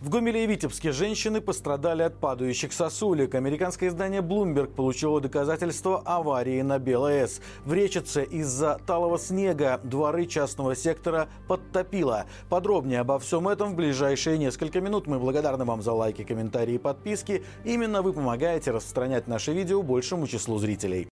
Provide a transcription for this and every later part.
В Гомеле и Витебске женщины пострадали от падающих сосулек. Американское издание Bloomberg получило доказательства аварии на БелАЭС. В Речице из-за талого снега дворы частного сектора подтопило. Подробнее обо всем этом в ближайшие несколько минут. Мы благодарны вам за лайки, комментарии и подписки. Именно вы помогаете распространять наши видео большему числу зрителей.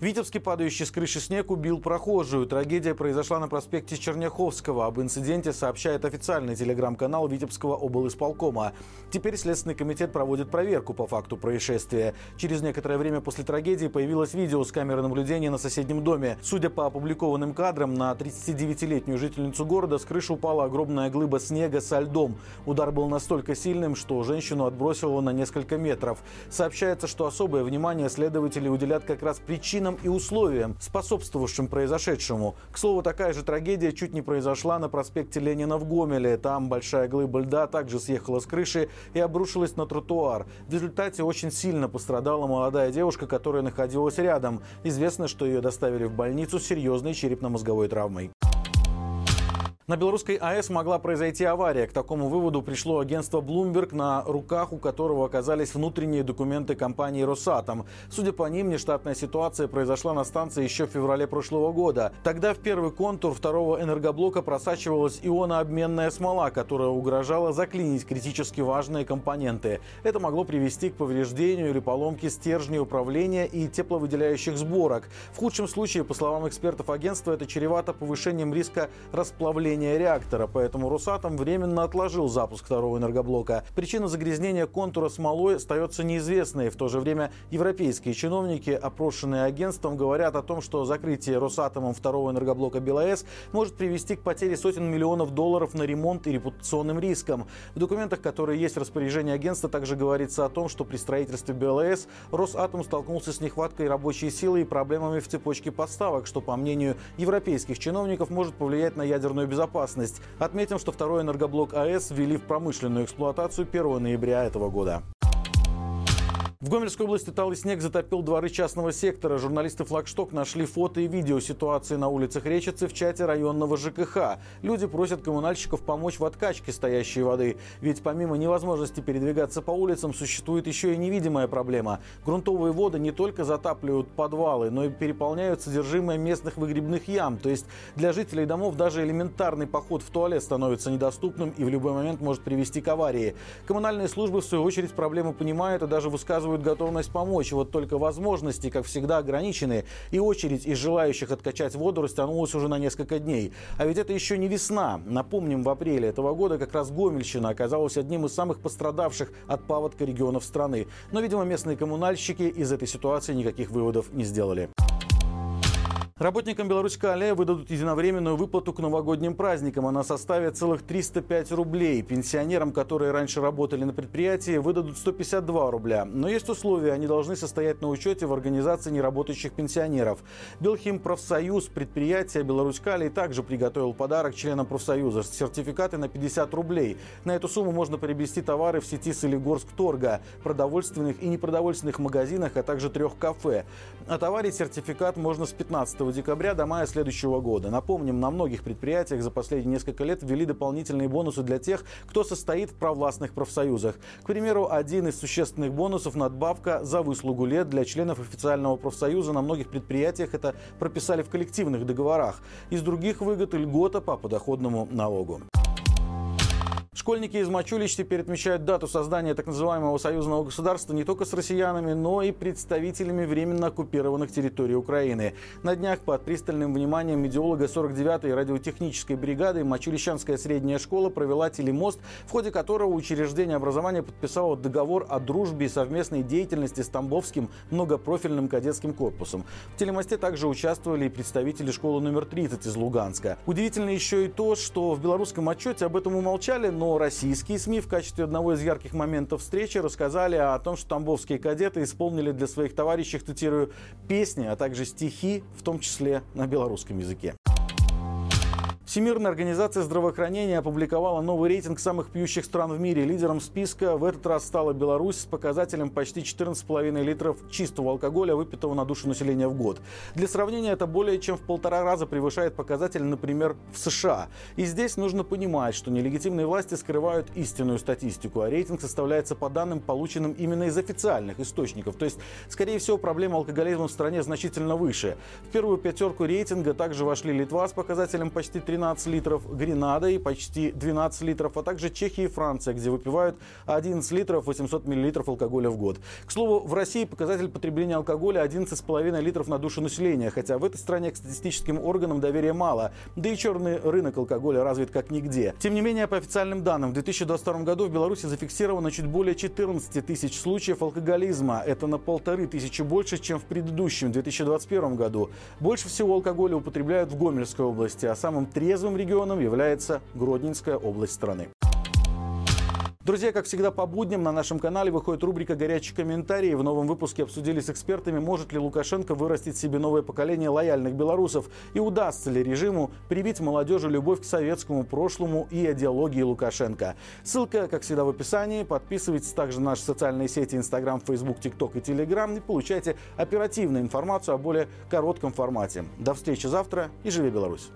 Витебский падающий с крыши снег убил прохожую. Трагедия произошла на проспекте Черняховского. Об инциденте сообщает официальный телеграм-канал Витебского облисполкома. Теперь Следственный комитет проводит проверку по факту происшествия. Через некоторое время после трагедии появилось видео с камеры наблюдения на соседнем доме. Судя по опубликованным кадрам, на 39-летнюю жительницу города с крыши упала огромная глыба снега со льдом. Удар был настолько сильным, что женщину отбросило на несколько метров. Сообщается, что особое внимание следователи уделят как раз причинам причинам и условиям, способствовавшим произошедшему. К слову, такая же трагедия чуть не произошла на проспекте Ленина в Гомеле. Там большая глыба льда также съехала с крыши и обрушилась на тротуар. В результате очень сильно пострадала молодая девушка, которая находилась рядом. Известно, что ее доставили в больницу с серьезной черепно-мозговой травмой. На белорусской АЭС могла произойти авария. К такому выводу пришло агентство Bloomberg, на руках у которого оказались внутренние документы компании «Росатом». Судя по ним, нештатная ситуация произошла на станции еще в феврале прошлого года. Тогда в первый контур второго энергоблока просачивалась ионообменная смола, которая угрожала заклинить критически важные компоненты. Это могло привести к повреждению или поломке стержней управления и тепловыделяющих сборок. В худшем случае, по словам экспертов агентства, это чревато повышением риска расплавления загрязнения реактора, поэтому Росатом временно отложил запуск второго энергоблока. Причина загрязнения контура смолой остается неизвестной. В то же время европейские чиновники, опрошенные агентством, говорят о том, что закрытие Росатомом второго энергоблока БелАЭС может привести к потере сотен миллионов долларов на ремонт и репутационным рискам. В документах, которые есть в распоряжении агентства, также говорится о том, что при строительстве БелАЭС Росатом столкнулся с нехваткой рабочей силы и проблемами в цепочке поставок, что, по мнению европейских чиновников, может повлиять на ядерную безопасность безопасность. Отметим, что второй энергоблок АЭС ввели в промышленную эксплуатацию 1 ноября этого года. В Гомельской области талый снег затопил дворы частного сектора. Журналисты «Флагшток» нашли фото и видео ситуации на улицах Речицы в чате районного ЖКХ. Люди просят коммунальщиков помочь в откачке стоящей воды. Ведь помимо невозможности передвигаться по улицам, существует еще и невидимая проблема. Грунтовые воды не только затапливают подвалы, но и переполняют содержимое местных выгребных ям. То есть для жителей домов даже элементарный поход в туалет становится недоступным и в любой момент может привести к аварии. Коммунальные службы, в свою очередь, проблему понимают и даже высказывают показывают готовность помочь. Вот только возможности, как всегда, ограничены. И очередь из желающих откачать воду растянулась уже на несколько дней. А ведь это еще не весна. Напомним, в апреле этого года как раз Гомельщина оказалась одним из самых пострадавших от паводка регионов страны. Но, видимо, местные коммунальщики из этой ситуации никаких выводов не сделали. Работникам Беларусь-Кале выдадут единовременную выплату к новогодним праздникам. Она составит целых 305 рублей. Пенсионерам, которые раньше работали на предприятии, выдадут 152 рубля. Но есть условия. Они должны состоять на учете в организации неработающих пенсионеров. Белхим профсоюз предприятия Беларусь-Калий также приготовил подарок членам профсоюза. Сертификаты на 50 рублей. На эту сумму можно приобрести товары в сети Солигорск Торга, продовольственных и непродовольственных магазинах, а также трех кафе. Отоварить сертификат можно с 15 декабря до мая следующего года. Напомним, на многих предприятиях за последние несколько лет ввели дополнительные бонусы для тех, кто состоит в провластных профсоюзах. К примеру, один из существенных бонусов – надбавка за выслугу лет для членов официального профсоюза на многих предприятиях это прописали в коллективных договорах. Из других выгод льгота по подоходному налогу. Школьники из Мачулич теперь отмечают дату создания так называемого союзного государства не только с россиянами, но и представителями временно оккупированных территорий Украины. На днях под пристальным вниманием идеолога 49-й радиотехнической бригады Мачулищанская средняя школа провела телемост, в ходе которого учреждение образования подписало договор о дружбе и совместной деятельности с Тамбовским многопрофильным кадетским корпусом. В телемосте также участвовали и представители школы номер 30 из Луганска. Удивительно еще и то, что в белорусском отчете об этом умолчали, но российские СМИ в качестве одного из ярких моментов встречи рассказали о том, что тамбовские кадеты исполнили для своих товарищей, цитирую, песни, а также стихи, в том числе на белорусском языке. Всемирная организация здравоохранения опубликовала новый рейтинг самых пьющих стран в мире. Лидером списка в этот раз стала Беларусь с показателем почти 14,5 литров чистого алкоголя, выпитого на душу населения в год. Для сравнения, это более чем в полтора раза превышает показатель, например, в США. И здесь нужно понимать, что нелегитимные власти скрывают истинную статистику, а рейтинг составляется по данным, полученным именно из официальных источников. То есть, скорее всего, проблема алкоголизма в стране значительно выше. В первую пятерку рейтинга также вошли Литва с показателем почти 13 13 литров, Гренада и почти 12 литров, а также Чехия и Франция, где выпивают 11 литров 800 миллилитров алкоголя в год. К слову, в России показатель потребления алкоголя 11,5 литров на душу населения, хотя в этой стране к статистическим органам доверия мало, да и черный рынок алкоголя развит как нигде. Тем не менее, по официальным данным, в 2022 году в Беларуси зафиксировано чуть более 14 тысяч случаев алкоголизма. Это на полторы тысячи больше, чем в предыдущем 2021 году. Больше всего алкоголя употребляют в Гомельской области, а самым трезвым регионом является Гродненская область страны. Друзья, как всегда по будням на нашем канале выходит рубрика «Горячие комментарии». В новом выпуске обсудили с экспертами, может ли Лукашенко вырастить себе новое поколение лояльных белорусов и удастся ли режиму привить молодежи любовь к советскому прошлому и идеологии Лукашенко. Ссылка, как всегда, в описании. Подписывайтесь также на наши социальные сети Instagram, Facebook, TikTok и Telegram и получайте оперативную информацию о более коротком формате. До встречи завтра и живи Беларусь!